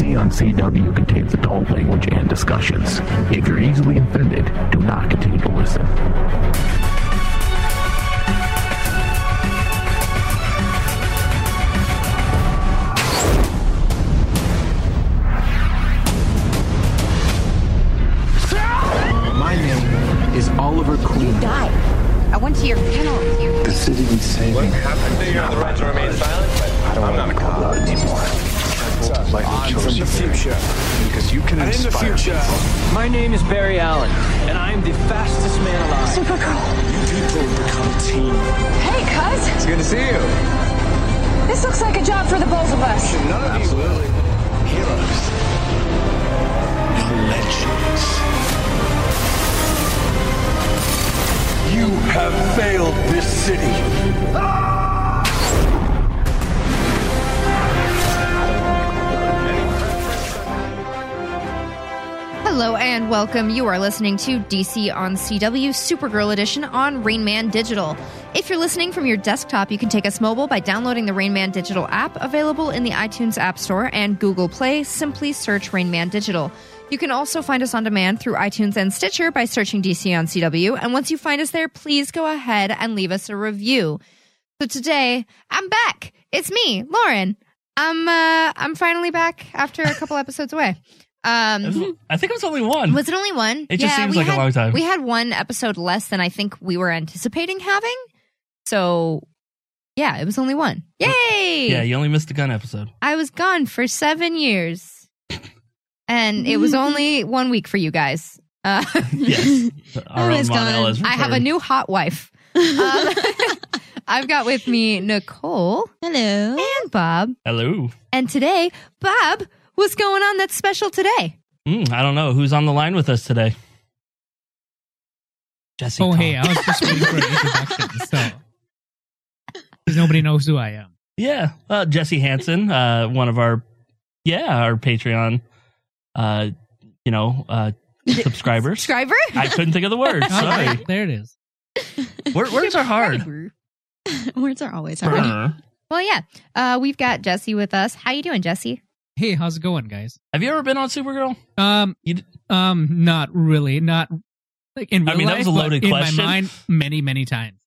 DC on CW contains adult language and discussions. If you're easily offended, do not continue to listen. My name is Oliver Queen. died. I went to your funeral with you. The city needs saving. They have the right to remain silent, I don't I'm want not to a call cop. out anymore. I'm from the future because you can In the inspire future, people. My name is Barry Allen, and I am the fastest man alive. Supergirl. You people become a team. Hey, cuz. It's good to see you. This looks like a job for the both of us. None of you will. Heroes. You're legends. You have failed this city. Hello and welcome. You are listening to DC on CW Supergirl Edition on Rainman Digital. If you're listening from your desktop, you can take us mobile by downloading the Rainman Digital app available in the iTunes App Store and Google Play. Simply search Rainman Digital. You can also find us on demand through iTunes and Stitcher by searching DC on CW. And once you find us there, please go ahead and leave us a review. So today, I'm back. It's me, Lauren. I'm uh I'm finally back after a couple episodes away. Um I think it was only one. was it only one? It just seems we like a long time. We had one episode less than I think we were anticipating having. So, yeah, it was only one. Yay! yeah, you only missed a gun episode. I was gone for seven years. And it was only one week for you guys. Uh, Yes. Our own was gone. I have a new hot wife. Um, I've got with me Nicole Hello. and Bob. Hello. And today, Bob, what's going on that's special today? Hmm, I don't know who's on the line with us today. Jesse. Oh, Cobb. hey, I was just waiting for an introduction, so. Because nobody knows who I am. Yeah, uh, Jesse Hansen, uh, one of our, yeah, our Patreon, uh, you know, uh, subscribers. Subscriber? I couldn't think of the word. Oh, Sorry. there it is. Word, words are hard. Words are always hard. Uh, Well, yeah. Uh, we've got Jesse with us. How you doing, Jesse? Hey, how's it going, guys? Have you ever been on Supergirl? Um, You d- um, not really. Not like in I real mean, that was a but loaded in question. my mind many, many times.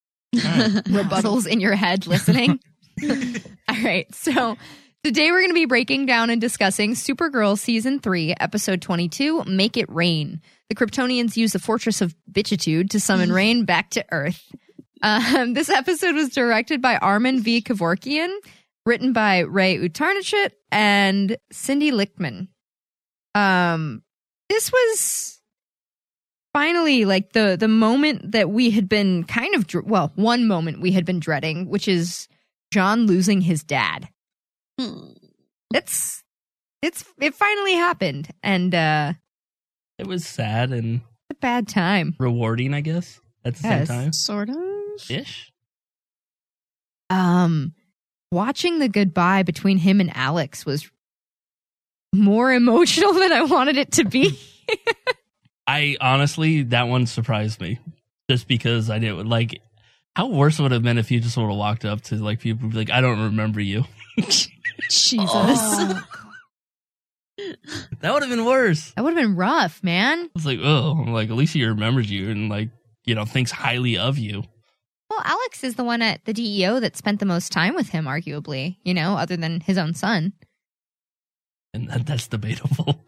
Rebuttals in your head listening. All right. So today we're going to be breaking down and discussing Supergirl Season 3, Episode 22 Make It Reign. The Kryptonians use the Fortress of Bitchitude to summon Reign back to Earth. Um, this episode was directed by Armen V. Kevorkian, written by Ray Utarnachitt and Cindy Lichtman. Um, this was finally like the the moment that we had been kind of dr- well, one moment we had been dreading, which is J'onn losing his dad. Hmm. It's it's it finally happened, and uh, it was sad and a bad time. rewarding, I guess, at the Yes. same time. Sort of. Ish. Um, watching the goodbye between him and Alex was more emotional than I wanted it to be. I honestly, that one surprised me, just because I didn't like. How worse would it have been if you just would have walked up to like people be like, "I don't remember you." Jesus. Oh, That would have been worse. that would have been rough, man. It's like, oh, like at least he remembers you and like you know thinks highly of you. Alex is the one at the DEO that spent the most time with him, arguably. You know, other than his own son. and that, that's debatable.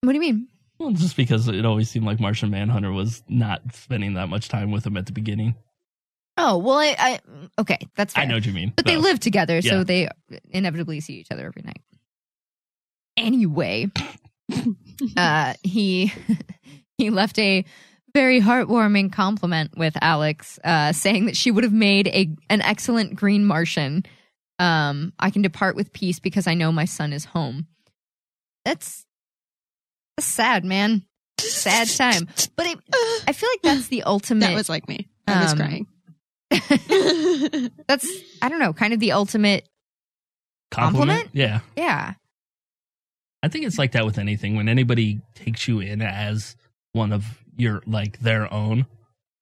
What do you mean? Well, just because it always seemed like Martian Manhunter was not spending that much time with him at the beginning. Oh well, I, I okay, that's fair. I know what you mean, but they live together, so they inevitably see each other every night. Anyway, uh, he he left a very heartwarming compliment with Alex, uh, saying that she would have made a an excellent Green Martian. Um, I can depart with peace because I know my son is home. That's, that's sad, man. Sad time, but it, I feel like that's the ultimate. That was like me. I was Um, crying. that's I don't know, kind of the ultimate. compliment? Yeah, Yeah, I think it's like that with anything. When anybody takes you in as one of your like their own,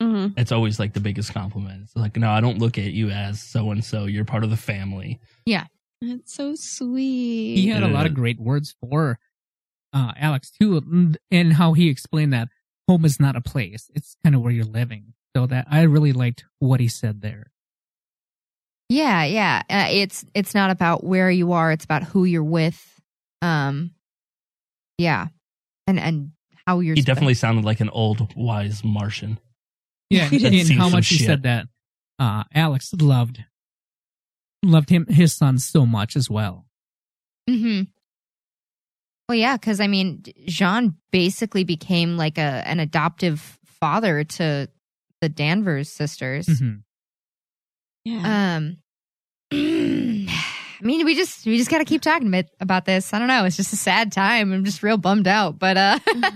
hmm it's always like the biggest compliment. It's like, no, I don't look at you as so and so. You're part of the family. Yeah. It's so sweet. He had a lot of great words for uh, Alex too, and- and how he explained that home is not a place; it's kind of where you're living. So that I really liked what he said there. Yeah, yeah. Uh, it's it's not about where you are; it's about who you're with. Um, yeah, and and how you're. He spend- definitely sounded like an old wise Martian. Yeah, He and, did and see how some much he shit. said that uh, Alex loved loved him his son so much as well. Mm-hmm. Well, yeah, because I mean, J'onn basically became like a an adoptive father to the Danvers sisters. Mhm. Yeah. Um, I mean, we just we just got to keep talking about about this. I don't know. It's just a sad time. I'm just real bummed out. But uh,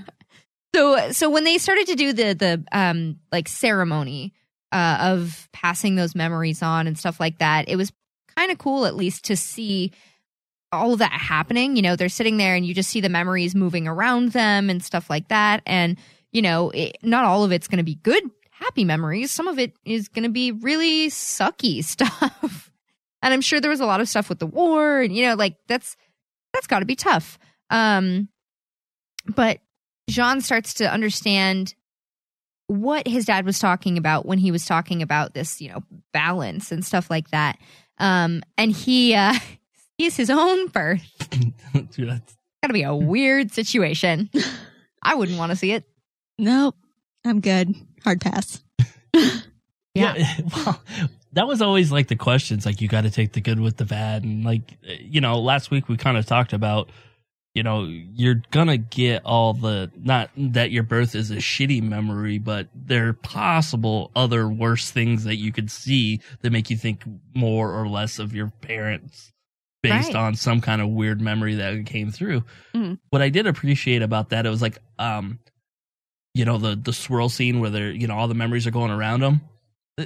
so so when they started to do the the um like ceremony uh of passing those memories on and stuff like that, it was kind of cool at least to see all of that happening. You know, they're sitting there and you just see the memories moving around them and stuff like that. And you know, it, not all of it's going to be good, happy memories. Some of it is going to be really sucky stuff. and I'm sure there was a lot of stuff with the war, and you know, like that's that's got to be tough. Um, but J'onn starts to understand what his dad was talking about when he was talking about this, you know, balance and stuff like that. Um, and he uh, sees his own birth. Dude, that's- Got to be a weird situation. I wouldn't want to see it. nope. I'm good. Hard pass. Yeah. well, that was always like the questions. Like you got to take the good with the bad, and like you know, last week we kind of talked about, you know, you're gonna get all the not that your birth is a shitty memory, but there are possible other worse things that you could see that make you think more or less of your parents based Right. on some kind of weird memory that came through. Mhm. What I did appreciate about that, it was like, um, you know, the the swirl scene where they're, you know, all the memories are going around them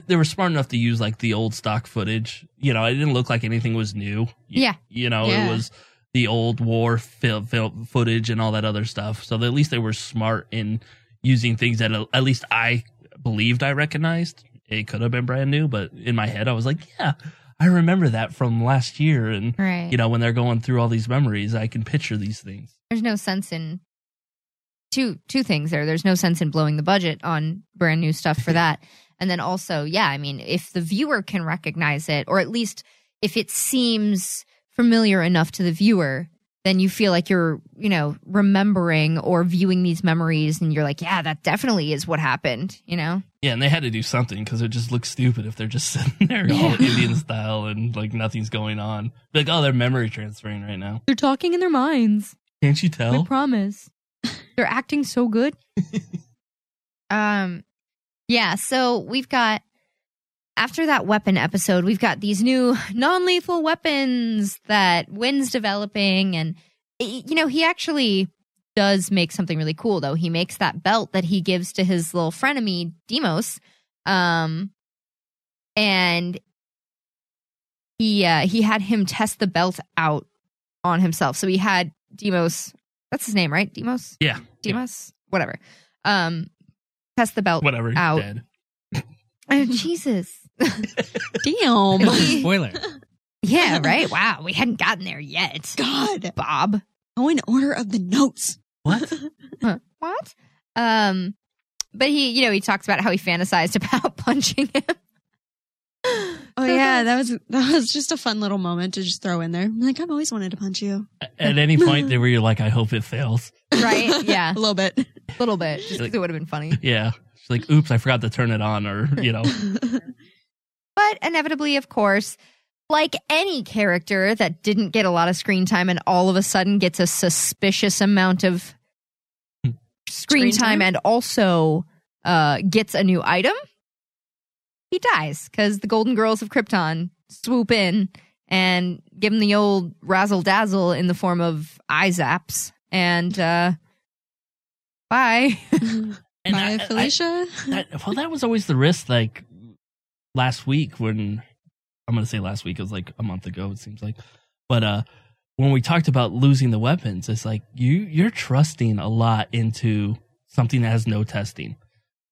they were smart enough to use like the old stock footage. You know, it didn't look like anything was new. Yeah. You know, Yeah. it was the old war film, film footage and all that other stuff. So at least they were smart in using things that at least I believed I recognized. It could have been brand new, but in my head I was like, yeah, I remember that from last year. And, Right. you know, when they're going through all these memories, I can picture these things. there's no sense in two two things there. There's no sense in blowing the budget on brand new stuff for that. And then also, yeah, I mean, if the viewer can recognize it, or at least if it seems familiar enough to the viewer, then you feel like you're, you know, remembering or viewing these memories and you're like, yeah, that definitely is what happened, you know? Yeah, and they had to do something because it just looks stupid if they're just sitting there all Indian style and like nothing's going on. Like, oh, they're memory transferring right now. They're talking in their minds. Can't you tell? I promise. They're acting so good. um yeah, so we've got after that weapon episode, we've got these new non-lethal weapons that Winn's developing and you know, he actually does make something really cool though. He makes that belt that he gives to his little frenemy Demos. Um and he uh he had him test the belt out on himself. So he had Demos that's his name, right? Demos? yeah. Demos? Whatever. Um test the belt Whatever. out. Dead. Oh, Jesus. Damn. Spoiler. yeah, right? Wow, we hadn't gotten there yet. God. Bob. Go in order of the notes. What? What? Um but he, you know, he talks about how he fantasized about punching him. Oh yeah, that was that was just a fun little moment to just throw in there. I'm like, I've always wanted to punch you. At any point there where you're like, I hope it fails. Right? Yeah. A little bit. A little bit. Just like, it would have been funny. Yeah. She's like, oops, I forgot to turn it on, or you know, But inevitably, of course, like any character that didn't get a lot of screen time and all of a sudden gets a suspicious amount of screen, Screen time, time? and also uh, gets a new item, he dies because the Golden Girls of Krypton swoop in and give him the old razzle dazzle in the form of eye zaps. And uh, bye. and Bye, I- I- Felicia. that, well, that was always the risk. Like last week, when I'm going to say last week, it was like a month ago. It seems like, but uh, when we talked about losing the weapons, it's like you you're trusting a lot into something that has no testing,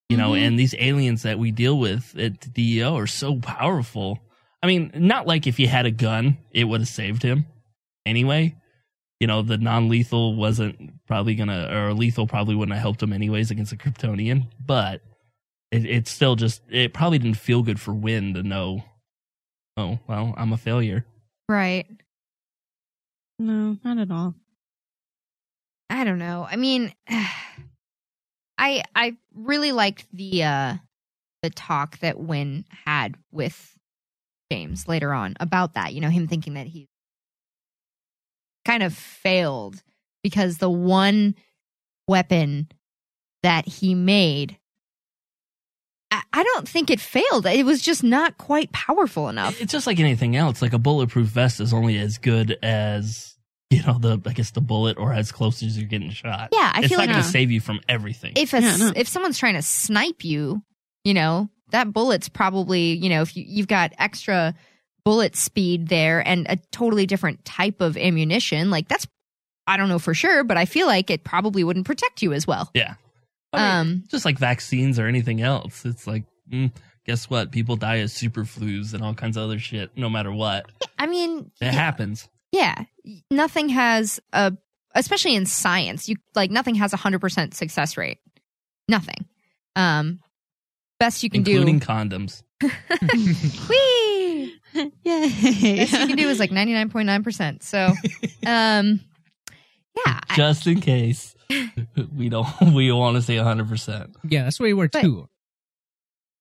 you know. Mhm. And these aliens that we deal with at the DEO are so powerful. I mean, not like if he had a gun, it would have saved him anyway. You know, the non lethal wasn't probably gonna, or lethal probably wouldn't have helped him anyways against a Kryptonian, but it, it's still just, it probably didn't feel good for Winn to know, oh, well, I'm a failure. Right. No, not at all. I don't know. I mean, I I really liked the uh the talk that Winn had with James later on about that. You know, him thinking that he kind of failed because the one weapon that he made I, I don't think it failed. It was just not quite powerful enough. It's just like anything else. Like a bulletproof vest is only as good as, you know, the, I guess the bullet or as close as you're getting shot. Yeah, I it's feel not like going to save you from everything. if a, Yeah, no. if someone's trying to snipe you, you know, that bullet's probably, you know, if you, you've got extra bullet speed there and a totally different type of ammunition, like that's, I don't know for sure, but I feel like it probably wouldn't protect you as well. yeah. I mean, Um, just like vaccines or anything else. It's like, mm, guess what? People die of super flus and all kinds of other shit, no matter what. I mean, It happens. yeah, nothing has a, especially in science, you like nothing has a hundred percent success rate. Nothing. Um, best you can including do. Including condoms. Whee! Yay. best you can do is like 99.9%. So, um, yeah, I- Just in case. we don't we want to say 100%. Yeah, that's why we were But- two.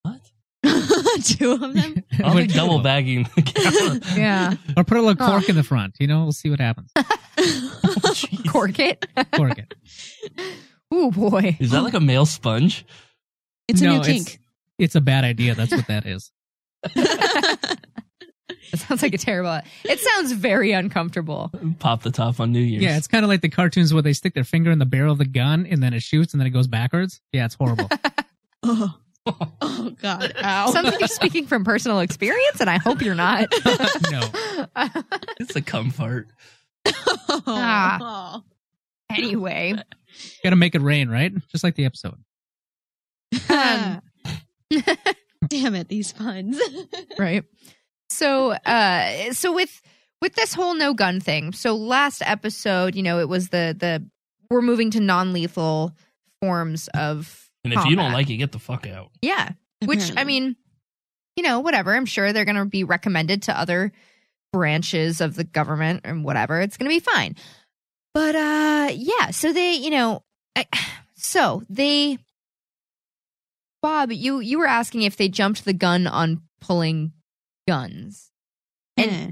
What? Two of them. I don't We're think two. double bagging the camera. yeah, Or put a little Oh. cork in the front. You know, we'll see what happens. Jeez. cork it. Cork it. oh boy. Is that like a male sponge? It's a No, new it's- It's a bad idea. That's what that is. That sounds like a terrible. It sounds very uncomfortable. Pop the top on New Year's. Yeah, it's kind of like the cartoons where they stick their finger in the barrel of the gun and then it shoots and then it goes backwards. Yeah, it's horrible. oh. oh God! Ow! Sounds like you're speaking from personal experience, and I hope you're not. no. it's a comfort. Ah. anyway, Got to make it rain, right? Just like the episode. um, Damn it! These puns. right. So, uh, so with with this whole no gun thing. So last episode, you know, it was the the we're moving to non lethal forms of. And if you don't like it, get the fuck out. Yeah. Which I mean, you know, whatever. I'm sure they're going to be recommended to other branches of the government and whatever. It's going to be fine. But uh yeah, so they, you know, I, so they Bob, you you were asking if they jumped the gun on pulling guns. And Eh.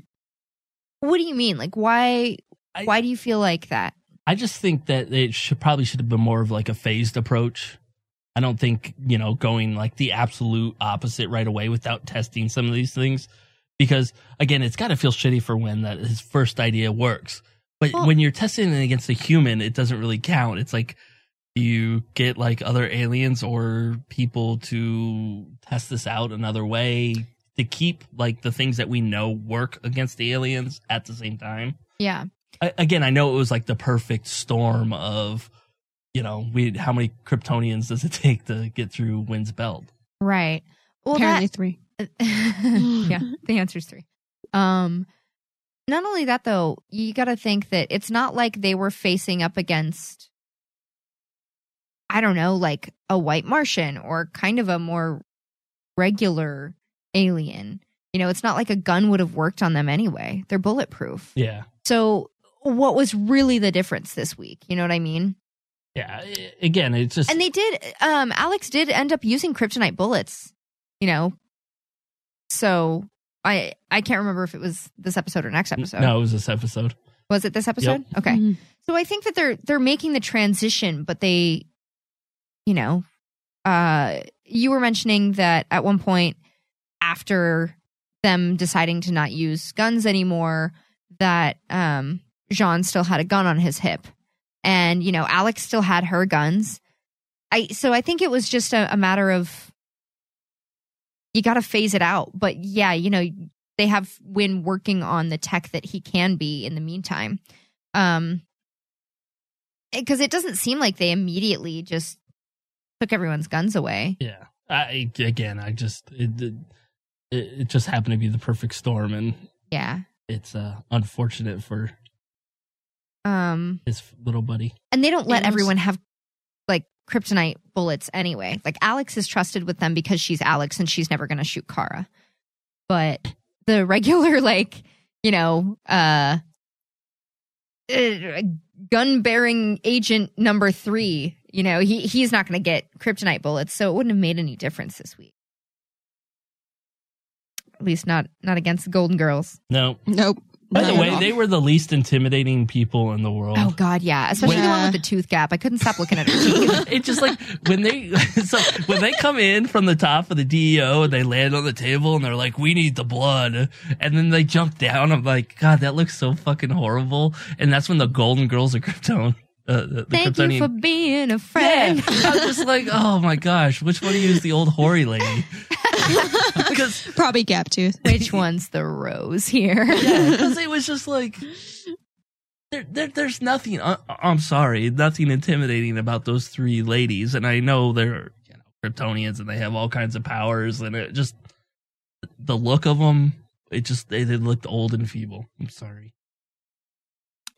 what do you mean? Like why I- why do you feel like that? I just think that it should probably should have been more of like a phased approach. I don't think, you know, going like the absolute opposite right away without testing some of these things. Because again, it's got to feel shitty for when that his first idea works. But Well- when you're testing it against a human, it doesn't really count. It's like you get like other aliens or people to test this out another way to keep like the things that we know work against the aliens at the same time. Yeah. I- again, I know it was like the perfect storm of, you know, we how many Kryptonians does it take to get through Winn's belt? Right. Well, Apparently that, three. yeah, the answer's three. Um, not only that though, you got to think that it's not like they were facing up against, I don't know, like a white Martian or kind of a more regular alien. You know, it's not like a gun would have worked on them anyway. They're bulletproof. Yeah, So, what was really the difference this week? You know what I mean? yeah. Again, it's just And they did. Um, Alex did end up using kryptonite bullets. You know, so I I can't remember if it was this episode or next episode. no, it was this episode. Was it this episode? Okay. Mhm. So I think that they're they're making the transition, but they, you know, uh, you were mentioning that at one point after them deciding to not use guns anymore, that um, J'onn still had a gun on his hip, and you know Alex still had her guns. I so I think it was just a, a matter of you got to phase it out, but yeah, you know they have Winn working on the tech that he can be in the meantime. Um, because it doesn't seem like they immediately just took everyone's guns away. Yeah. I again, I just it, it- it, it just happened to be the perfect storm, and Yeah. it's uh, unfortunate for Um, his little buddy. and they don't let everyone have like kryptonite bullets anyway. Like Alex is trusted with them because she's Alex and she's never going to shoot Kara. But the regular like, you know, uh, uh gun bearing agent number 3, you know, he he's not going to get kryptonite bullets, so it wouldn't have made any difference this week. At least not not against the Golden Girls. No. Nope. By Not the way, all. they were the least intimidating people in the world. Oh god, yeah, especially the one with the tooth gap. I couldn't stop looking at her teeth. it just like when they so when they come in from the top of the DEO and they land on the table and they're like, "We need the blood," and then they jump down. I'm like, God, that looks so fucking horrible. And that's when the Golden Girls of Krypton, uh, the, the Thank Kryptonian. you for being a yeah, friend. I'm just like, oh my gosh, which one of you is the old hoary lady? Because Probably gap tooth. Which one's the rose here? yeah, because it was just like there, there there's nothing. Uh, I'm sorry, nothing intimidating about those three ladies, and I know they're you know Kryptonians and they have all kinds of powers, and it just the look of them, it just they, they looked old and feeble. I'm sorry.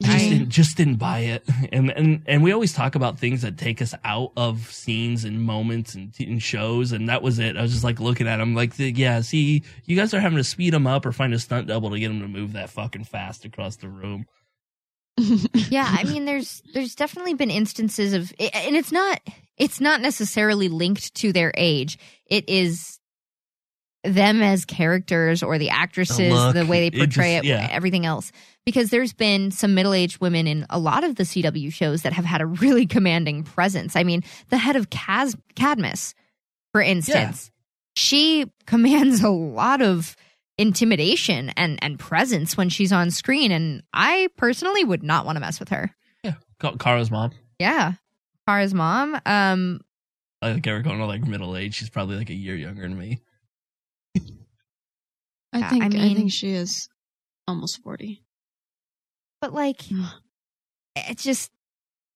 Just I- didn't, just didn't buy it, and and and we always talk about things that take us out of scenes and moments and, and shows, and that was it. I was just like looking at him like, yeah, see, you guys are having to speed him up or find a stunt double to get him to move that fucking fast across the room. yeah, I mean, there's there's definitely been instances of, and it's not it's not necessarily linked to their age. It is them as characters or the actresses, look, the way they it portray just- it, yeah. everything else. Because there's been some middle aged women in a lot of the CW shows that have had a really commanding presence. I mean, the head of Cas- Cadmus, for instance, she commands a lot of intimidation and and presence when she's on screen and I personally would not want to mess with her. Yeah, Ka- Kara's mom. Yeah. Kara's mom. Um I think to like middle age. She's probably like a year younger than me. I think I I, think she is almost forty. but like hmm. it's just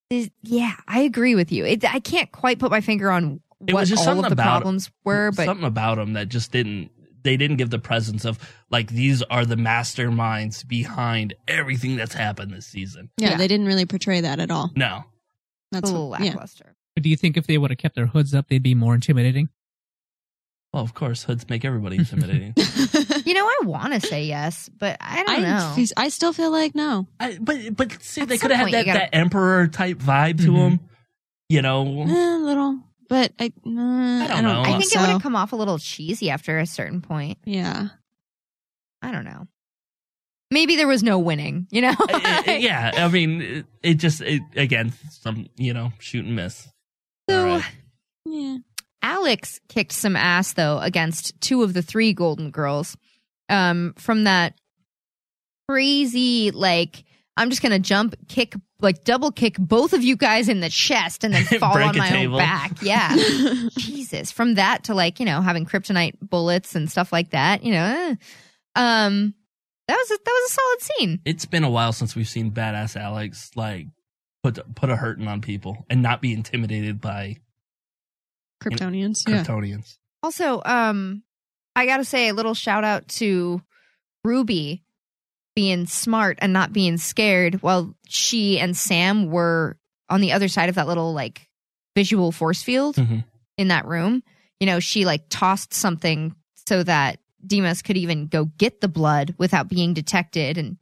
is, yeah, I agree with you. It, I can't quite put my finger on It what was just all something of the about- problems were, but something about them that just didn't. They didn't give the presence of like these are the masterminds behind everything that's happened this season. Yeah, Yeah. they didn't really portray that at all. No, a That's little what, yeah. lackluster. But do you think if they would have kept their hoods up, they'd be more intimidating? well, of course, hoods make everybody intimidating. You know, I want to say yes, but I don't know. I, I still feel like no. I, but but see, At they could have had that, gotta- that emperor type vibe to Mhm. them. You know, Eh, a little, but I, uh, I don't don't, know. I think, think so. it would have come off a little cheesy after a certain point. yeah, I don't know. Maybe there was no winning, you know? I- I- yeah. I mean, it, it just it, again some you know shoot and miss. So All right. yeah. Alex kicked some ass though against two of the three Golden Girls. Um, from that crazy like I'm just gonna jump, kick, like double kick both of you guys in the chest and then fall on my table. own back. Yeah, Jesus. From that to like you know having kryptonite bullets and stuff like that. You know, eh. um, that was a, that was a solid scene. It's been a while since we've seen badass Alex like put put a hurting on people and not be intimidated by Kryptonians. Yeah. Kryptonians. Also, um, I gotta say a little shout out to Ruby being smart and not being scared while she and Sam were on the other side of that little like visual force field Mhm. in that room. You know, she like tossed something so that Demos could even go get the blood without being detected. And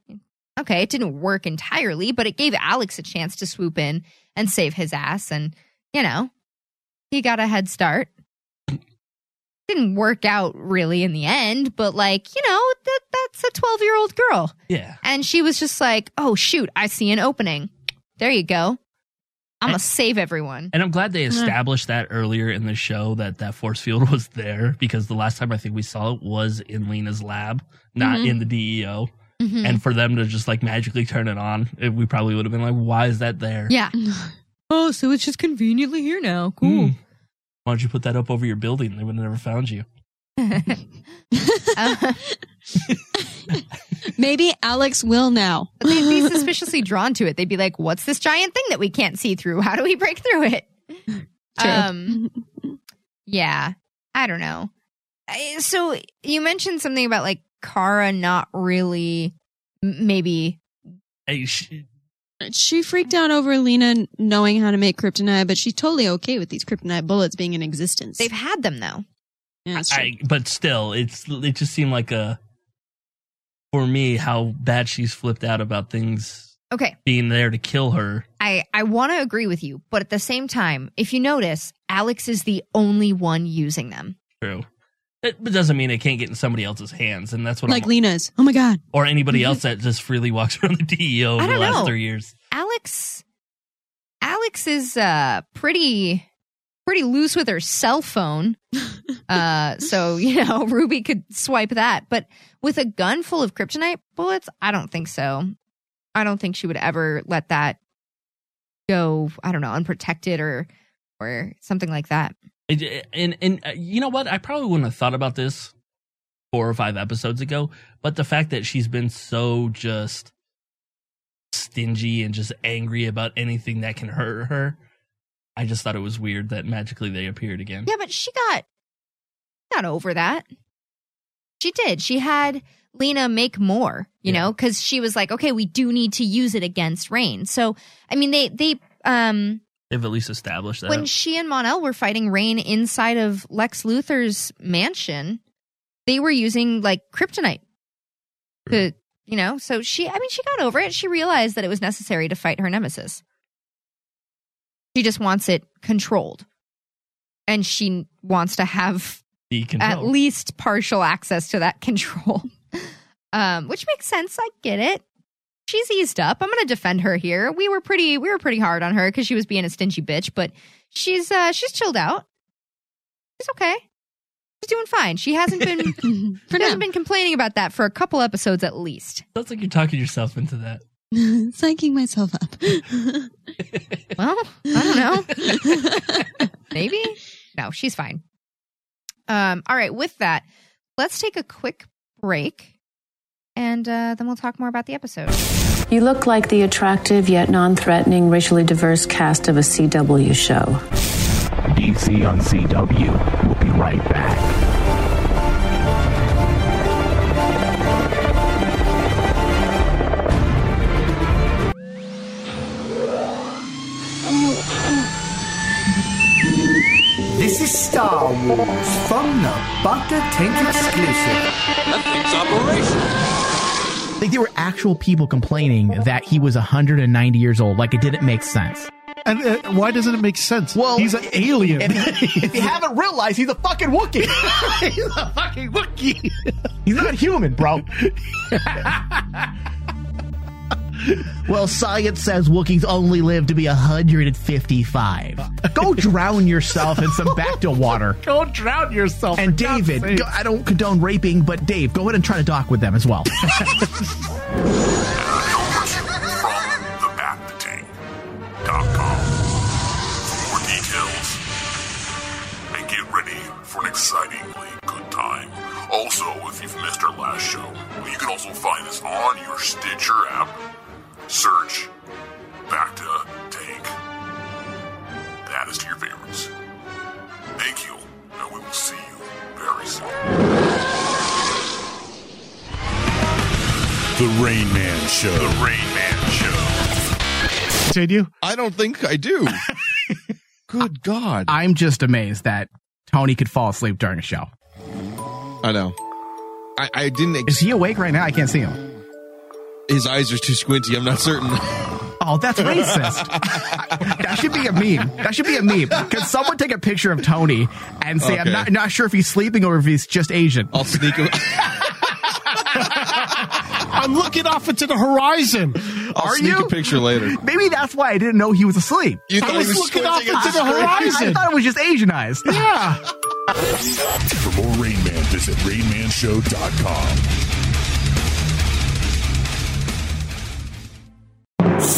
okay, it didn't work entirely, but it gave Alex a chance to swoop in and save his ass. And, you know, he got a head start didn't work out really in the end, but like, you know, that that's a 12 year old girl. Yeah. And she was just like, oh, shoot, I see an opening. There you go. I'm going to save everyone. And I'm glad they established that earlier in the show that that force field was there because the last time I think we saw it was in Lena's lab, not Mhm. in the DEO. Mhm. And for them to just like magically turn it on, it, we probably would have been like, why is that there? yeah. oh, so it's just conveniently here now. Cool. Hmm. Why don't you put that up over your building? They would have never found you. Uh, Maybe Alex will now. they'd be suspiciously drawn to it. They'd be like, what's this giant thing that we can't see through? How do we break through it? True. Um, yeah, I don't know. I- so you mentioned something about like Kara not really m- maybe Hey, sh- She freaked out over Lena knowing how to make kryptonite, but she's totally okay with these kryptonite bullets being in existence. they've had them though. yeah, that's true. I, but still, it's it just seemed like a for me how bad she's flipped out about things Okay, being there to kill her. I I want to agree with you, but at the same time, if you notice, Alex is the only one using them. True. It, it doesn't mean it can't get in somebody else's hands, and that's what like I'm, Lena's. Oh my god. or anybody else that just freely walks around the DEO over I the don't last know. three years. Alex Alex is uh pretty pretty loose with her cell phone. uh so, you know, Ruby could swipe that, but with a gun full of kryptonite bullets, I don't think so. I don't think she would ever let that go, I don't know, unprotected or or something like that. It- and and uh, you know what? I probably wouldn't have thought about this four or five episodes ago, but the fact that she's been so just stingy and just angry about anything that can hurt her, I just thought it was weird that magically they appeared again. Yeah, but she got got over that. She did. She had Lena make more, you know, because she was like, okay, we do need to use it against Reign. So, I mean, they they um They've at least established that. when she and Mon-El were fighting Reign inside of Lex Luthor's mansion, they were using like kryptonite to, you know, so she, I mean, she got over it. She realized that it was necessary to fight her nemesis. She just wants it controlled. And she wants to have at least partial access to that control. um, which makes sense. I get it. She's eased up. I'm gonna defend her here. We were pretty we were pretty hard on her because she was being a stingy bitch, but she's uh she's chilled out. She's okay. She's doing fine. She hasn't been For she now. hasn't been complaining about that for a couple episodes at least. Sounds like you're talking yourself into that. Psyching myself up. Well, I don't know. Maybe? No, she's fine. Um, all right, with that, let's take a quick break and uh, then we'll talk more about the episode. You look like the attractive yet non threatening, racially diverse cast of a CW show. DC on CW. We'll be right back. This is Star Wars from the Butter Tank exclusive. That thing's operational. Like there were actual people complaining that he was 190 years old. Like it didn't make sense. And uh, why doesn't it make sense? Well, he's an alien. if you haven't realized, he's a fucking Wookiee. he's a fucking Wookiee. he's not human, bro. well, science says Wookiees only live to be 155. Go drown yourself in some Bacta water. Go drown yourself. And David, go, I don't condone raping, but Dave, go ahead and try to dock with them as well. Continue. I don't think I do. Good God. I'm just amazed that Tony could fall asleep during a show. I know. I, I didn't. Ex- Is he awake right now? I can't see him. his eyes are too squinty. I'm not certain. Oh, that's racist. that should be a meme. That should be a meme. Can someone take a picture of Tony and say, I'm not, not sure if he's sleeping or if he's just Asian? I'll sneak him. I'm looking off into the horizon. I'll Are sneak you? a picture later. Maybe that's why I didn't know he was asleep. You I thought was he was looking off into the screen? I thought it was just Asianized. Yeah. For more Rain Man, visit RainManShow.com.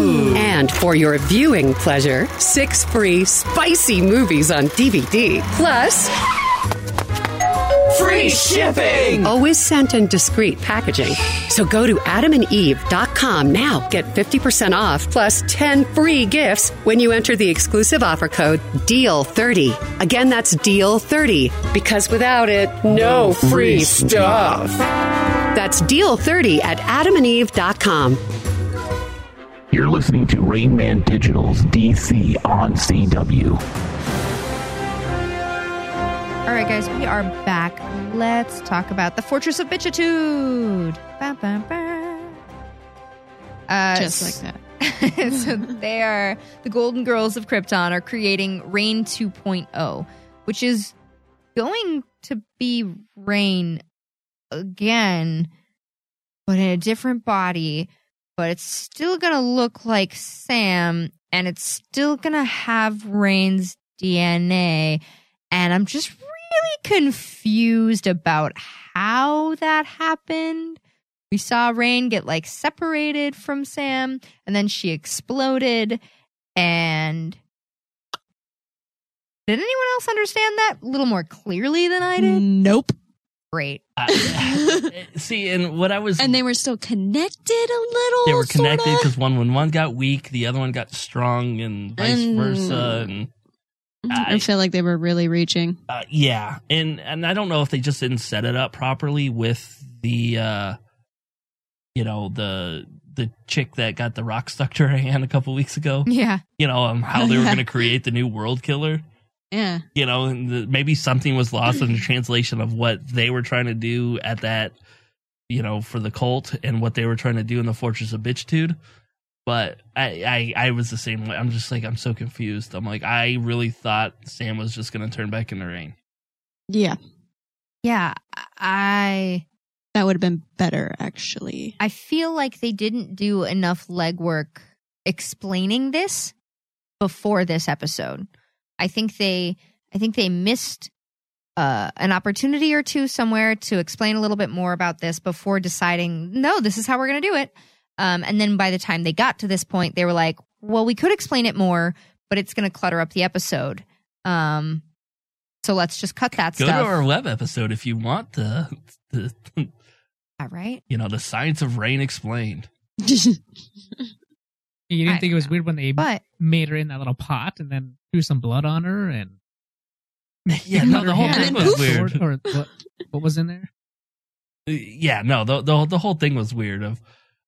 And for your viewing pleasure, six free spicy movies on DVD. Plus, Free shipping! Always sent in discreet packaging. So go to adamandeve.com now. Get 50% off plus 10 free gifts when you enter the exclusive offer code DEAL30. Again, that's DEAL30 because without it, no free stuff. That's DEAL30 at adamandeve.com. You're listening to Reign Man Digital's DC on CW. All right, guys, we are back. Let's talk about the Fortress of Bitchitude. Ba, ba, ba. Uh, Just like that. so they are the Golden Girls of Krypton are creating Reign 2.0, which is going to be Rain again, but in a different body. But it's still going to look like Sam, and it's still going to have Reign's DNA. And I'm just really confused about how that happened. We saw Rain get like separated from Sam, and then she exploded. And did anyone else understand that a little more clearly than I did? Nope. Great. See, and what I was And they were still connected a little. they were connected because one when one got weak, the other one got strong, and vice Mm. versa. And I feel like they were really reaching. uh, yeah, and and I don't know if they just didn't set it up properly with the, uh you know, the the chick that got the rock stuck to her hand a couple weeks ago. Yeah. You know, um, how they were Yeah. going to create the new world killer. Yeah. You know, and the, maybe something was lost in the translation of what they were trying to do at that, you know, for the cult and what they were trying to do in the Fortress of Bitchitude. But I, I, I was the same way. I'm just like, I'm so confused. I'm like, I really thought Sam was just going to turn back into Reign. Yeah. Yeah. I That would have been better, actually. I feel like they didn't do enough legwork explaining this before this episode. I think they I think they missed uh, an opportunity or two somewhere to explain a little bit more about this before deciding, no, this is how we're going to do it. Um, and then by the time they got to this point, they were like, well, we could explain it more, but it's going to clutter up the episode. Um, so let's just cut that Go stuff. to our web episode if you want the, the All right. you know, the science of Reign explained. You didn't I think it was weird when they But made her in that little pot and then threw some blood on her and Yeah, no, the whole hand thing was weird. sword, Or what, what was in there? Uh, Yeah, no, the the the whole thing was weird. Of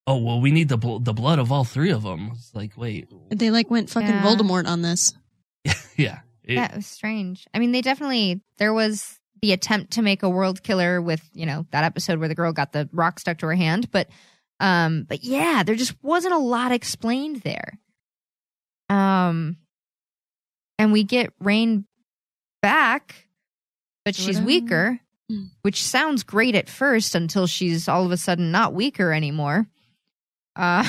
oh well, we need the bl- the blood of all three of them. It's like wait, They like went fucking Yeah. Voldemort on this. yeah, it- yeah, it was strange. I mean, they definitely there was the attempt to make a world killer with you know that episode where the girl got the rock stuck to her hand, but um, but yeah, there just wasn't a lot explained there. Um, and we get Reign back, but she's weaker, which sounds great at first until she's all of a sudden not weaker anymore. Uh,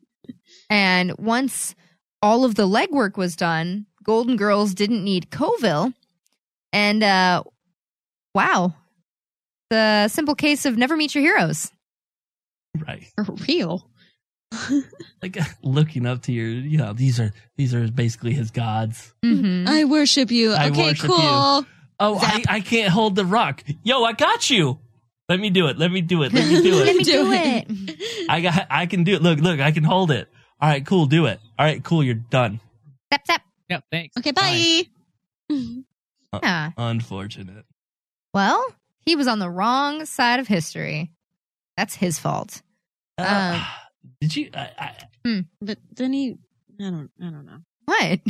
and once all of the legwork was done, Golden Girls didn't need Coville. And uh, wow, the simple case of never meet your heroes. Right. For real. Like looking up to your, you know, these are these are basically his gods. Mm-hmm. I worship you. I okay, worship cool. you. Oh, I, I can't hold the rock. Yo, I got you. Let me do it. Let me do it. Let me do it. Let it. me do it. I got. I can do it. Look, look. I can hold it. All right, cool. Do it. All right, cool. You're done. Step, step. Yep, thanks. Okay, bye. Yeah. Unfortunate. Well, he was on the wrong side of history. That's his fault. Uh, Um, Did you? I, I, But then he, I don't, I don't know. what?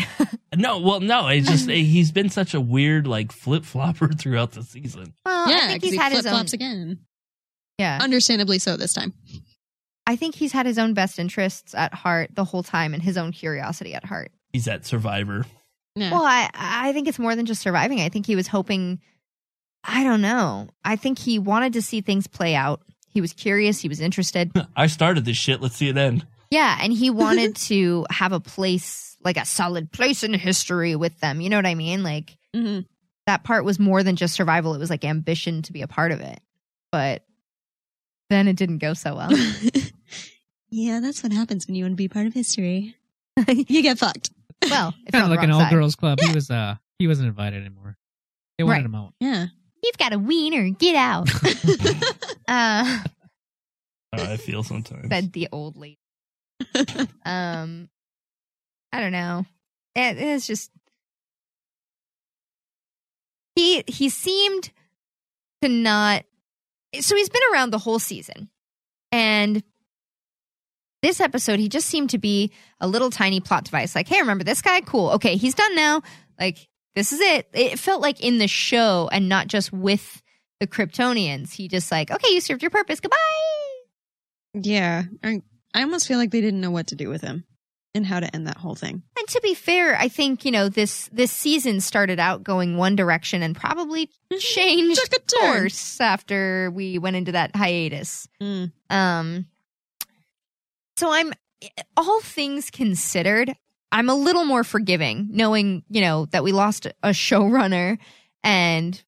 no. Well, no. It's just he's been such a weird like flip flopper throughout the season. Well, yeah, I think 'cause he's he had his own. flip-flops again. Yeah. Understandably so this time. I think he's had his own best interests at heart the whole time and his own curiosity at heart. He's that survivor. Well, I I think it's more than just surviving. I think he was hoping I don't know. I think he wanted to see things play out. He was curious, he was interested. I started this shit. Let's see it end. Yeah, and he wanted to have a place, like a solid place in history with them. You know what I mean? Like that part was more than just survival. It was like ambition to be a part of it. But then it didn't go so well. Yeah, that's what happens when you want to be part of history. you get fucked. Well, it's Kind of like an all girls club. He was uh he wasn't invited anymore. They wanted Right. him out. Yeah. You've got a wiener. Get out. uh, How I feel sometimes. said the old lady. um, I don't know. It, it's just he he seemed to not. So he's been around the whole season, and this episode he just seemed to be a little tiny plot device. Like, hey, remember this guy? Cool. Okay, he's done now. Like, this is it. It felt like in the show and not just with the Kryptonians. He just like, okay, you served your purpose. Goodbye. Yeah. I, I almost feel like they didn't know what to do with him and how to end that whole thing. And to be fair, I think you know this this season started out going one direction and probably changed course after we went into that hiatus. Um, so I'm all things considered, I'm a little more forgiving, knowing you know that we lost a showrunner and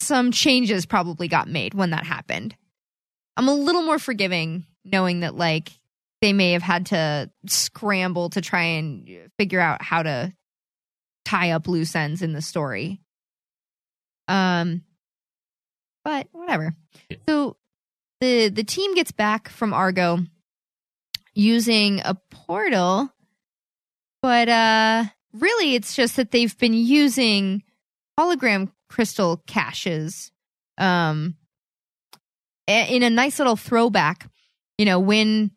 some changes probably got made when that happened. I'm a little more forgiving knowing that like they may have had to scramble to try and figure out how to tie up loose ends in the story. Um but whatever. So the the team gets back from Argo using a portal but uh really it's just that they've been using hologram crystal caches um in a nice little throwback you know when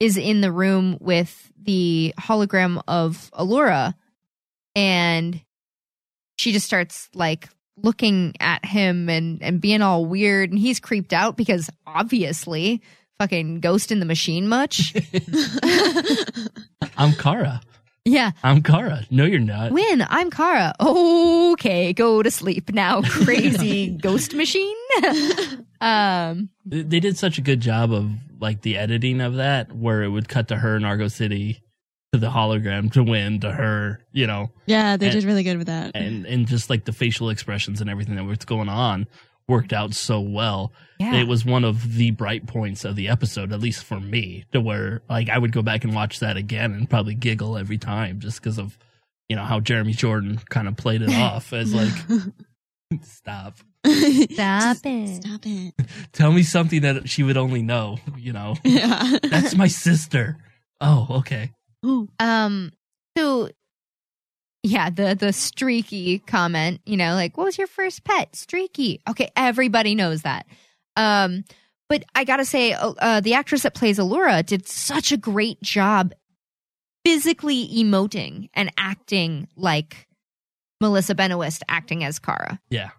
is in the room with the hologram of Alura and she just starts like looking at him and and being all weird and he's creeped out because obviously fucking ghost in the machine much I'm Kara. Yeah I'm Kara. No, you're not. Winn, I'm Kara. Okay, go to sleep now, crazy ghost machine. um, They they did such a good job of like the editing of that, where it would cut to her in Argo City, to the hologram, to Winn, to her, you know, Yeah, they And- did really good with that. and and just like the facial expressions and everything that was going on worked out so well. Yeah. It was one of the bright points of the episode, at least for me, to where like I would go back and watch that again and probably giggle every time just because of you know how Jeremy Jordan kind of played it off as like stop. Stop it. Stop it. Tell me something that she would only know, you know. Yeah. That's my sister. Oh, okay. Um, so yeah, the the streaky comment, you know, like what was your first pet? Streaky. Okay, everybody knows that. Um, but I gotta say, uh, uh, the actress that plays Alura did such a great job physically emoting and acting like Melissa Benoist acting as Kara. Yeah.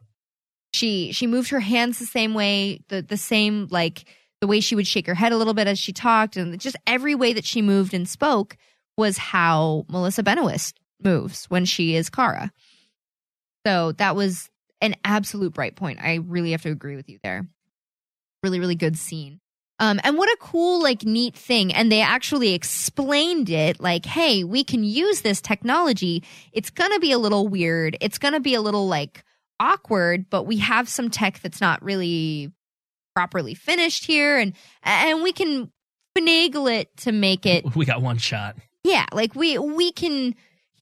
she she moved her hands the same way the the same like the way she would shake her head a little bit as she talked and just every way that she moved and spoke was how Melissa Benoist moves when she is Kara. So that was an absolute bright point. I really have to agree with you there. Really really good scene. Um, and what a cool, like, neat thing. And they actually explained it like, hey, we can use this technology. It's going to be a little weird. It's going to be a little, like, awkward, but we have some tech that's not really properly finished here. And, and we can finagle it to make it We got one shot. yeah, like we we can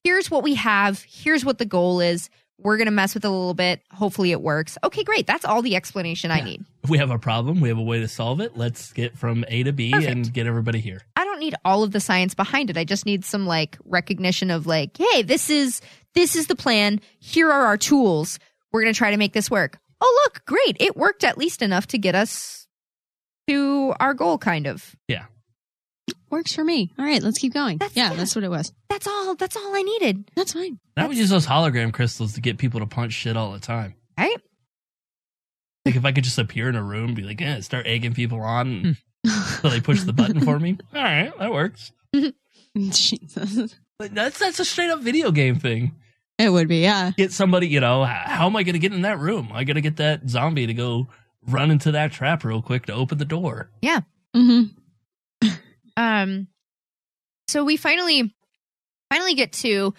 here's what we have, here's what the goal is. We're going to mess with it a little bit. Hopefully it works. Okay, great. That's all the explanation I need. If we have a problem, we have a way to solve it. Let's get from A to B and get everybody here. I don't need all of the science behind it. I just need some like recognition of like, hey, this is this is the plan. Here are our tools. We're going to try to make this work. Oh, look, great. It worked at least enough to get us to our goal kind of. Yeah. Works for me. All right, let's keep going. yeah, that's what it was. That's all. That's all I needed. That's fine. I would use those hologram crystals to get people to punch shit all the time. Right? Like if I could just appear in a room, be like, eh, start egging people on. and so they push the button for me. All right, that works. Jesus. But that's that's a straight up video game thing. It would be, yeah. Get somebody, you know, h- how am I going to get in that room? I got to get that zombie to go run into that trap real quick to open the door. Yeah. Mm-hmm. Um so we finally finally get to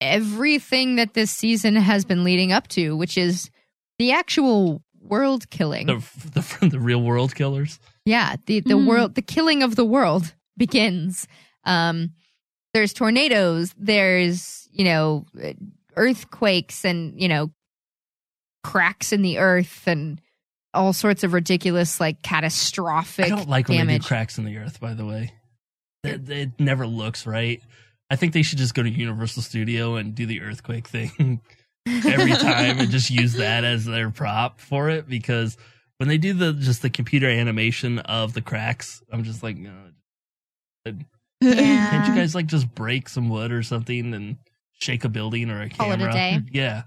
everything that this season has been leading up to, which is the actual world killing. The the, the real world killers. Yeah, the the Mm. world the killing of the world begins. Um there's tornadoes, there's, you know, earthquakes and, you know, cracks in the earth and all sorts of ridiculous like catastrophic I don't like when they damage. do cracks in the earth. By the way, it, it never looks right. I think they should just go to Universal Studio and do the earthquake thing every time and just use that as their prop for it because when they do the just the computer animation of the cracks, I'm just like, no. Can't you guys like just break some wood or something and shake a building or a Call it a camera? day. Yeah.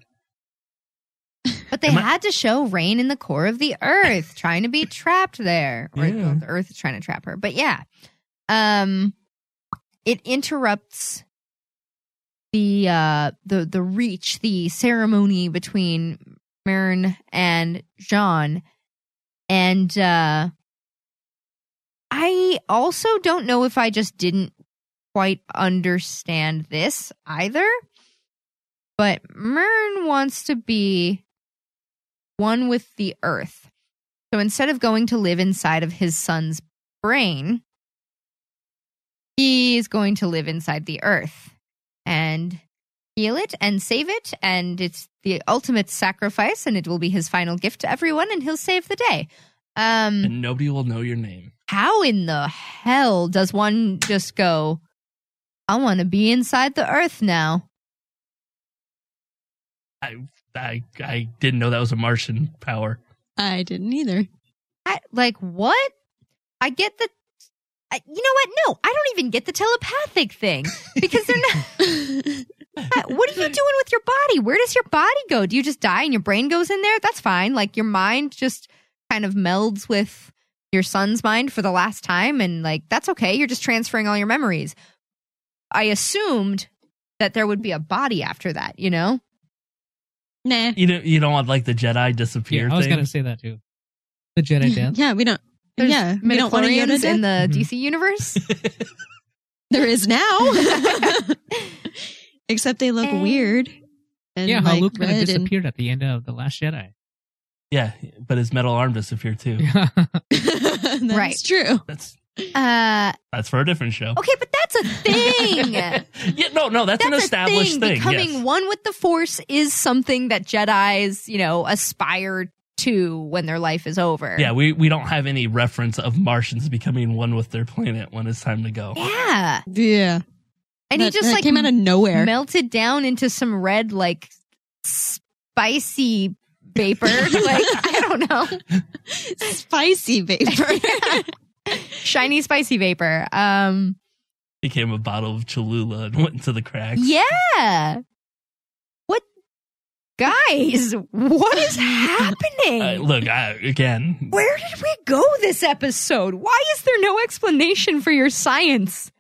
But they Am I- had to show Reign in the core of the earth, trying to be trapped there. Or Yeah. the earth is trying to trap her. But yeah. Um it interrupts the uh the the reach, the ceremony between M'yrnn and J'onn. And uh I also don't know if I just didn't quite understand this either. But M'yrnn wants to be one with the earth. So instead of going to live inside of his son's brain, he's going to live inside the earth and heal it and save it. And it's the ultimate sacrifice, and it will be his final gift to everyone, and he'll save the day. Um, And nobody will know your name. how in the hell does one just go, I want to be inside the earth now? I I I didn't know that was a Martian power. I didn't either. I, like, what? I get the. I, you know what? No, I don't even get the telepathic thing because they're not. What are you doing with your body? Where does your body go? Do you just die and your brain goes in there? That's fine. Like your mind just kind of melds with your son's mind for the last time, and like that's okay. You're just transferring all your memories. I assumed that there would be a body after that. You know? Nah. You don't you don't want like the Jedi disappear Yeah, I was thing. gonna say that too. The Jedi dance. Yeah, we don't. There's yeah, we don't want a Yoda midichlorians in death? the mm-hmm. DC universe. There is now. Except they look weird. And yeah, how like Luke kind of red and disappeared at the end of the Last Jedi. Yeah, but his metal arm disappeared too. That's Right. true. That's Uh, that's for a different show. okay, but that's a thing. Yeah, no, no, that's, an That's a established thing. Becoming yes. one with the Force is something that Jedi's, you know, aspire to when their life is over. Yeah, we, we don't have any reference of Martians becoming one with their planet when it's time to go. Yeah. Yeah. And he just like came out of nowhere. melted down into some red, like spicy vapor. like, I don't know. Spicy vapor. Shiny spicy vapor. Um, Became a bottle of Cholula and went into the cracks. yeah. What? Guys, what is happening? Uh, look, I, again, Where did we go this episode? Why is there no explanation for your science?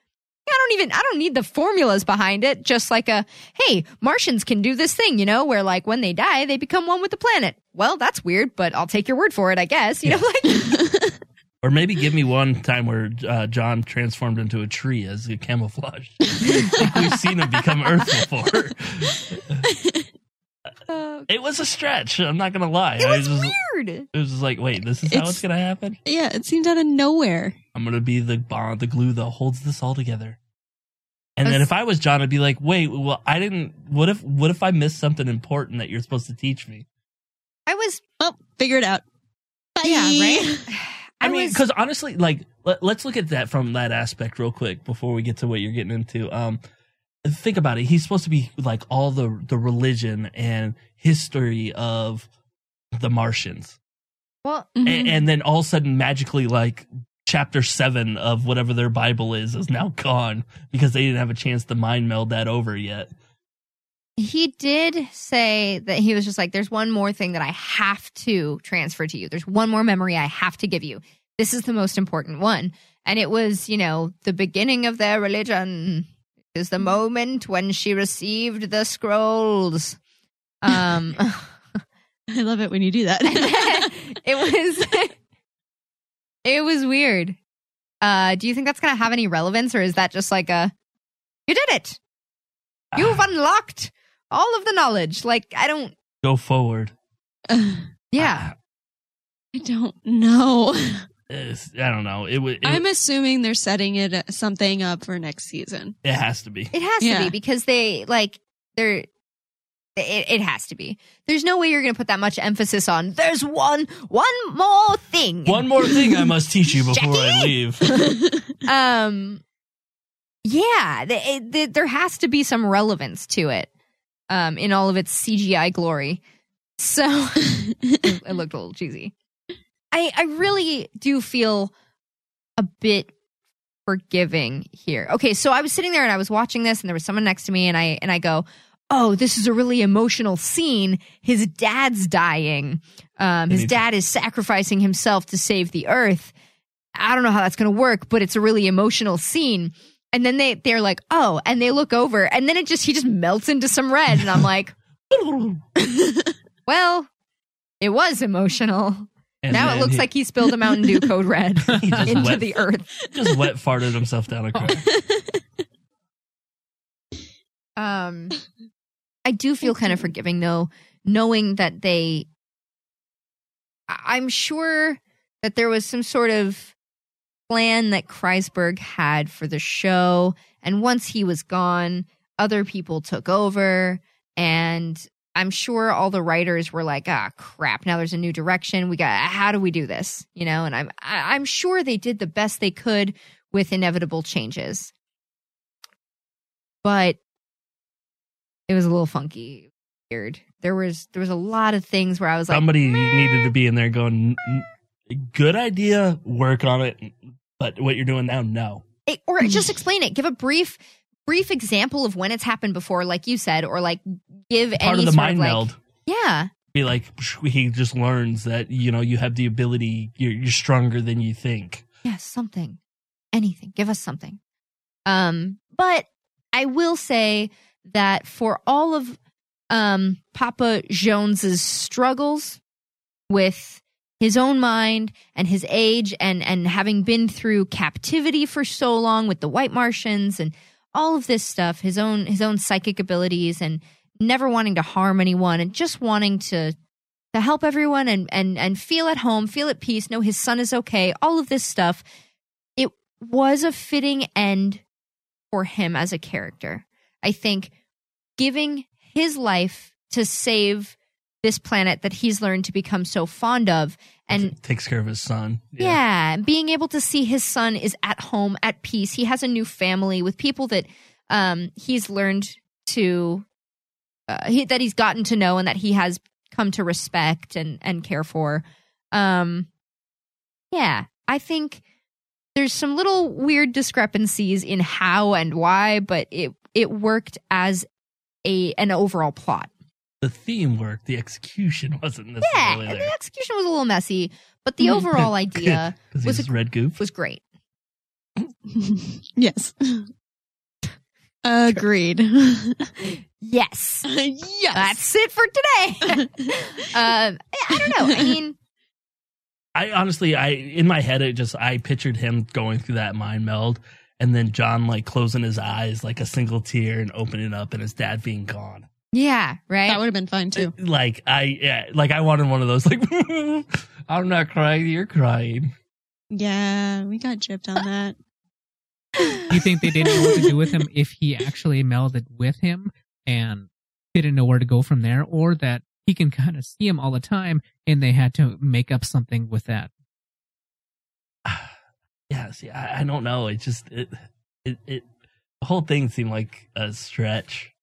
I don't even I don't need the formulas behind it. Just like a hey, Martians can do this thing, you know, where like when they die, they become one with the planet. Well, that's weird, but I'll take your word for it, I guess. You know, like or maybe give me one time where uh, J'onn transformed into a tree as a camouflage. like we've seen him become Earth before. it was a stretch. I'm not gonna lie. it I was just, weird. It was just like, wait, this is how It's- it's gonna happen. yeah, it seemed out of nowhere. I'm gonna be the bond, the glue that holds this all together. And I then if I was J'onn, I'd be like, wait, well, I didn't. What if, what if I missed something important that you're supposed to teach me? I was Oh, figure it out. Bye. yeah, right? I, mean, was- because honestly, like, let, let's look at that from that aspect real quick before we get to what you're getting into. Um, think about it. He's supposed to be like all the the religion and history of the Martians, well, Mhm. A- and, then all of a sudden, magically, like chapter seven of whatever their Bible is is now gone because they didn't have a chance to mind meld that over yet. He did say that he was just like, there's one more thing that I have to transfer to you. There's one more memory I have to give you. this is the most important one. And it was, you know, the beginning of their religion is the moment when she received the scrolls. Um, I love it when you do that. it was, it was weird. Uh, do you think that's going to have any relevance or is that just like a, you did it? You've unlocked all of the knowledge. Like, I don't, Go forward. yeah. I don't know. It's- I don't know. It would. It, I'm assuming they're setting it uh, something up for next season. it has to be. It has Yeah. to be because they like they're it, it has to be. There's no way you're going to put that much emphasis on. There's one one more thing. One more thing I must teach you before I leave. um yeah, th- it, th- there has to be some relevance to it. Um in all of its CGI glory. So it, it looked a little cheesy. I I really do feel a bit forgiving here. Okay, so I was sitting there and I was watching this and there was someone next to me and I and I go, "Oh, this is a really emotional scene. His dad's dying. Um his dad is sacrificing himself to save the earth. I don't know how that's going to work, but it's a really emotional scene." And then they they're like, "Oh," and they look over and then it just he just melts into some red and I'm like, "Well, it was emotional." And now it looks he- like he spilled a Mountain Dew Code Red just into wet- the earth. Just wet farted himself down a crack. Um, I do feel kind of forgiving though, knowing that they. I'm sure that there was some sort of plan that Kreisberg had for the show, and once he was gone, other people took over, and I'm sure all the writers were like, "Ah, crap! Now there's a new direction. We got. How do we do this?" You know, and I'm I'm sure they did the best they could with inevitable changes, but it was a little funky, weird. There was there was a lot of things where I was like, Somebody needed to be in there going, "N- n- good idea, work on it, but what you're doing now, no. it, or just explain it. Give a brief brief example of when it's happened before, like you said, or like give Part any of the sort mind of like, meld. Yeah, Be like, he just learns that, you know, you have the ability, you're, you're stronger than you think. yeah, something, anything. Give us something. Um, but I will say that for all of um Papa Jones's struggles with his own mind and his age and and having been through captivity for so long with the white martians and all of this stuff his own his own psychic abilities and never wanting to harm anyone and just wanting to to help everyone and and and feel at home feel at peace know his son is okay all of this stuff. It was a fitting end for him as a character. I think giving his life to save this planet that he's learned to become so fond of and Takes care of his son. yeah. being able to see his son is at home at peace. He has a new family with people that um he's learned to uh, he, that he's gotten to know and that he has come to respect and and care for. Um yeah, I think there's some little weird discrepancies in how and why, but it it worked as a an overall plot. The theme worked, the execution wasn't Yeah, necessarily and there. the execution was a little messy, but the overall idea was he's red goof. was great. yes. Agreed. Yes. yes. That's it for today. um, I I don't know. I mean, I honestly, I in my head, it just I pictured him going through that mind meld, and then J'onn like closing his eyes, like a single tear, and opening up, and his dad being gone. Yeah, right. That would have been fun too. Uh, like I, yeah, like I wanted one of those. Like I'm not crying, you're crying. Yeah, we got gypped on that. Do you think they didn't know what to do with him if he actually melded with him and didn't know where to go from there, or that he can kind of see him all the time and they had to make up something with that? Yeah, see, I, I don't know. It just it, it it the whole thing seemed like a stretch.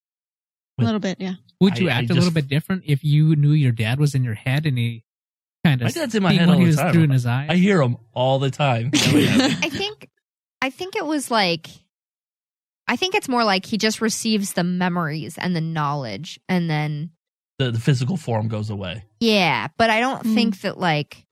A little bit, yeah. Would you I- I act a little bit different if you knew your dad was in your head and he kind of? My of dad's in my head all he the time. through his eyes? I hear him all the time. Oh. I think, I think it was like, I think it's more like he just receives the memories and the knowledge, and then the, the physical form goes away. yeah. But I don't think hmm. that like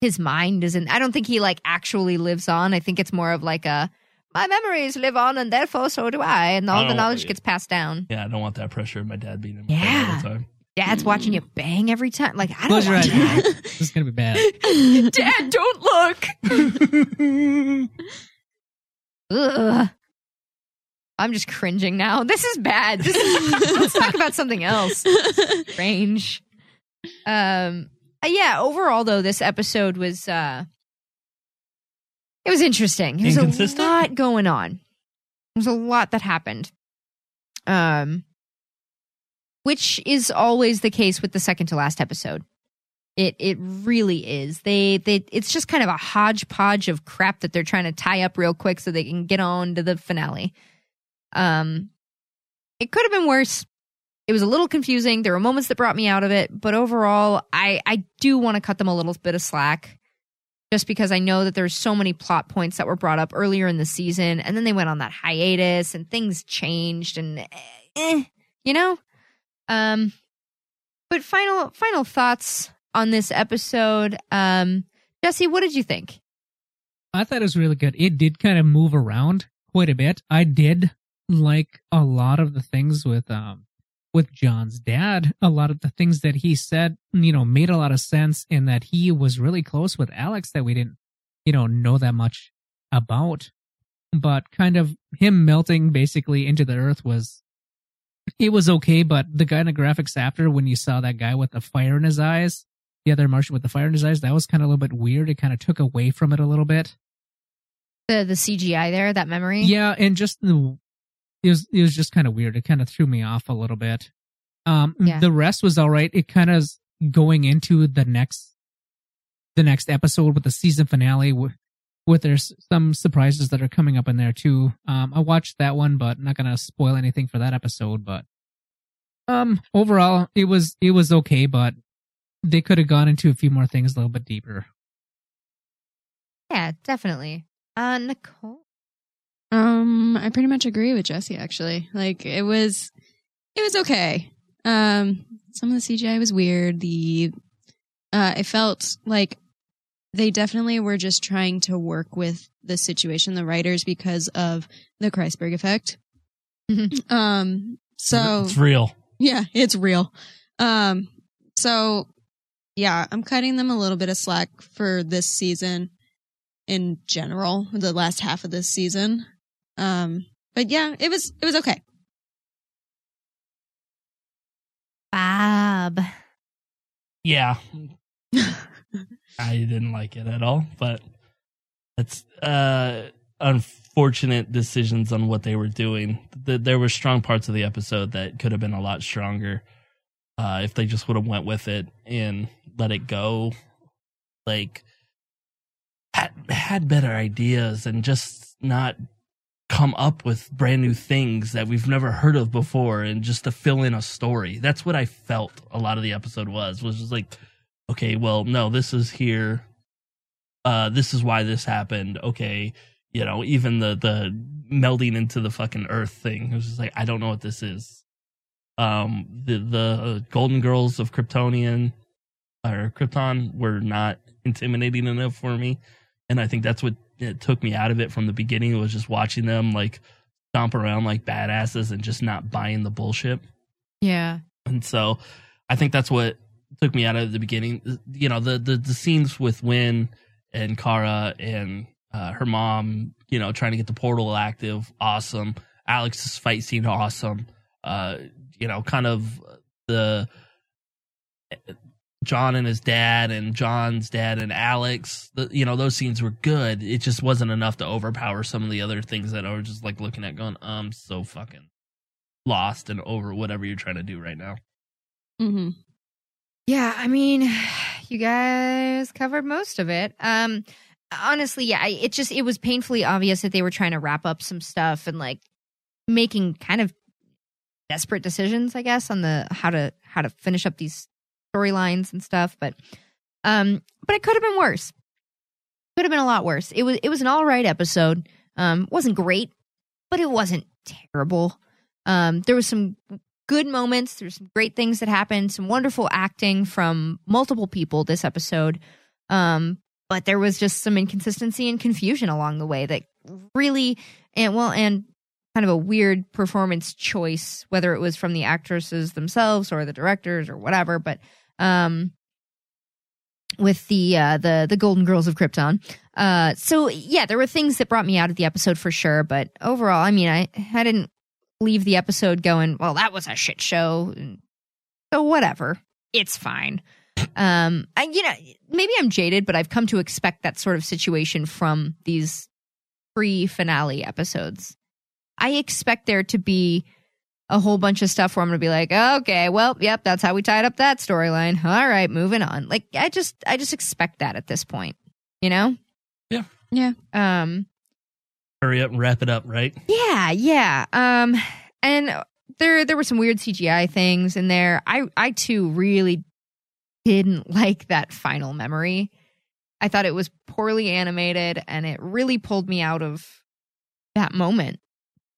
his mind isn't. I don't think he like actually lives on. I think it's more of like a my memories live on, and therefore so do I, and all I the knowledge gets passed down. Yeah, I don't want that pressure of my dad being in Yeah. bed all the time. Dad's watching you bang every time. Like I don't Close your want eyes. that. this is gonna be bad. Dad, don't look. Ugh. I'm just cringing now. This is bad. This is, let's talk about something else. Strange. Um. uh, Yeah. Overall, though, this episode was uh, it was interesting. There's a lot going on. There's a lot that happened. Um, which is always the case with the second to last episode. It it really is. They they it's just kind of a hodgepodge of crap that they're trying to tie up real quick so they can get on to the finale. Um it could have been worse. It was a little confusing. There were moments that brought me out of it, but overall I I do want to cut them a little bit of slack just because I know that there's so many plot points that were brought up earlier in the season and then they went on that hiatus and things changed and eh, you know? Um but final final thoughts on this episode. Um Jesse, what did you think? I thought it was really good. It did kind of move around quite a bit. I did like a lot of the things with um with J'onn's dad. A lot of the things that he said, you know, made a lot of sense in that he was really close with Alex that we didn't, you know, know that much about. But kind of him melting basically into the earth was it was okay, but the kind of graphics after when you saw that guy with the fire in his eyes, the other Martian with the fire in his eyes, that was kind of a little bit weird. It kind of took away from it a little bit. The the CGI there, that memory? Yeah, and just the it was it was just kind of weird. It kind of threw me off a little bit. Um, Yeah. the rest was all right. It kind of going into the next the next episode with the season finale with, with there's some surprises that are coming up in there too. Um, I watched that one, but not gonna spoil anything for that episode. But um, overall, it was it was okay, but they could have gone into a few more things a little bit deeper. Yeah, definitely. Uh Nicole. Um, I pretty much agree with Jesse actually. Like it was it was okay. Um some of the CGI was weird. The uh it felt like they definitely were just trying to work with the situation, the writers, because of the Kreisberg effect. um so It's real. yeah, it's real. Um, so yeah, I'm cutting them a little bit of slack for this season in general, the last half of this season. Um, but yeah, it was it was okay. Bob. Yeah. I didn't like it at all, but it's uh unfortunate decisions on what they were doing. Th- There were strong parts of the episode that could have been a lot stronger uh if they just would have went with it and let it go. Like had, had better ideas and just not come up with brand new things that we've never heard of before and just to fill in a story. That's what I felt a lot of the episode was was just like okay, well, no, this is here. Uh, this is why this happened. Okay, you know, even the the melding into the fucking Earth thing. It was just like I don't know what this is. Um, the the Golden Girls of Kryptonian or Krypton were not intimidating enough for me, and I think that's what it took me out of it from the beginning. Was just watching them like stomp around like badasses and just not buying the bullshit. Yeah. And so I think that's what took me out of the beginning. You know, the the, the scenes with Winn and Kara and uh, her mom, you know, trying to get the portal active, awesome. Alex's fight scene, awesome. Uh, you know, kind of the J'onn and his dad and J'onn's dad and Alex, the, you know, those scenes were good. It just wasn't enough to overpower some of the other things that I was just like looking at going, I'm so fucking lost and over whatever you're trying to do right now. Mm-hmm. Yeah, I mean, you guys covered most of it. Um honestly, yeah, I- it just it was painfully obvious that they were trying to wrap up some stuff and like making kind of desperate decisions, I guess, on the how to how to finish up these storylines and stuff, but um but it could have been worse. Could have been a lot worse. It was it was an all right episode. Um wasn't great, but it wasn't terrible. Um there was some good moments. There's some great things that happened, some wonderful acting from multiple people this episode. Um, but there was just some inconsistency and confusion along the way that really and well and kind of a weird performance choice whether it was from the actresses themselves or the directors or whatever but um with the uh the the golden girls of krypton. Uh so yeah there were things that brought me out of the episode for sure but overall i mean i i didn't leave the episode going well that was a shit show. So whatever. It's fine. Um I, you know maybe i'm jaded but i've come to expect that sort of situation from these pre-finale episodes. I expect there to be a whole bunch of stuff where i'm gonna be like okay well yep that's how we tied up that storyline all right moving on like i just i just expect that at this point you know Yeah. Yeah. um Hurry up and wrap it up, right? yeah, yeah. Um, and there there were some weird CGI things in there. I I too really didn't like that final memory. I thought it was poorly animated, and it really pulled me out of that moment.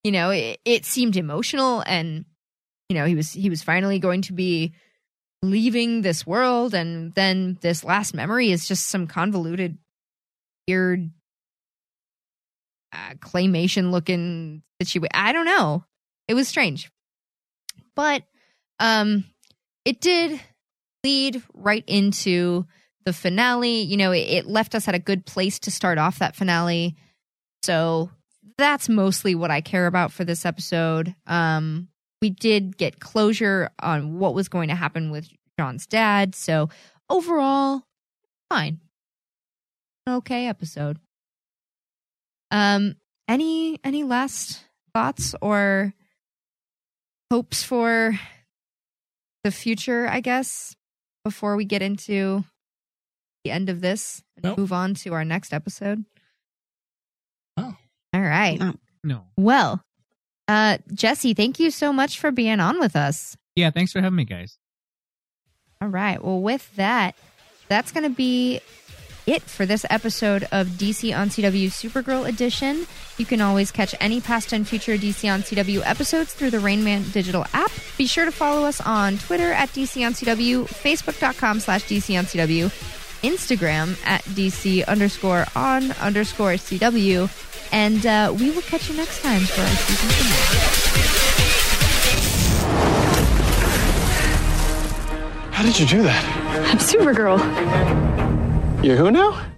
You know, it, it seemed emotional, and you know he was he was finally going to be leaving this world, and then this last memory is just some convoluted, weird uh, claymation looking situation. I don't know. It was strange. But um it did lead right into the finale. You know, it, it left us at a good place to start off that finale. So that's mostly what I care about for this episode. Um we did get closure on what was going to happen with J'onn's dad. So overall, fine. Okay episode. Um, any any last thoughts or hopes for the future? I guess before we get into the end of this and move on to our next episode. Oh, all right. No. Well, uh, Jesse, thank you so much for being on with us. Yeah, thanks for having me, guys. All right. Well, with that, that's going to be it for this episode of DC on CW Supergirl Edition. You can always catch any past and future DC on CW episodes through the Rainman digital app. Be sure to follow us on Twitter at DC on CW, Facebook.com slash DC on CW, Instagram at DC underscore on underscore CW, and uh, we will catch you next time for our season finale. How did you do that? I'm Supergirl. You're who now?